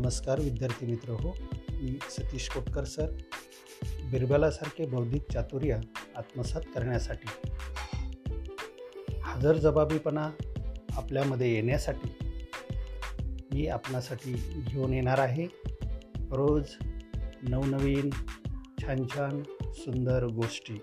नमस्कार विद्यार्थी मित्र हो. मी सतीश कोटकर सर. बिरबलासारखे बौद्धिक चातुर्य आत्मसात करण्यासाठी. हजरजबाबीपणा आपल्यामध्ये येण्यासाठी मी आपणासाठी घेऊन येणार आहे. रोज नवनवीन छान छान सुंदर गोष्टी.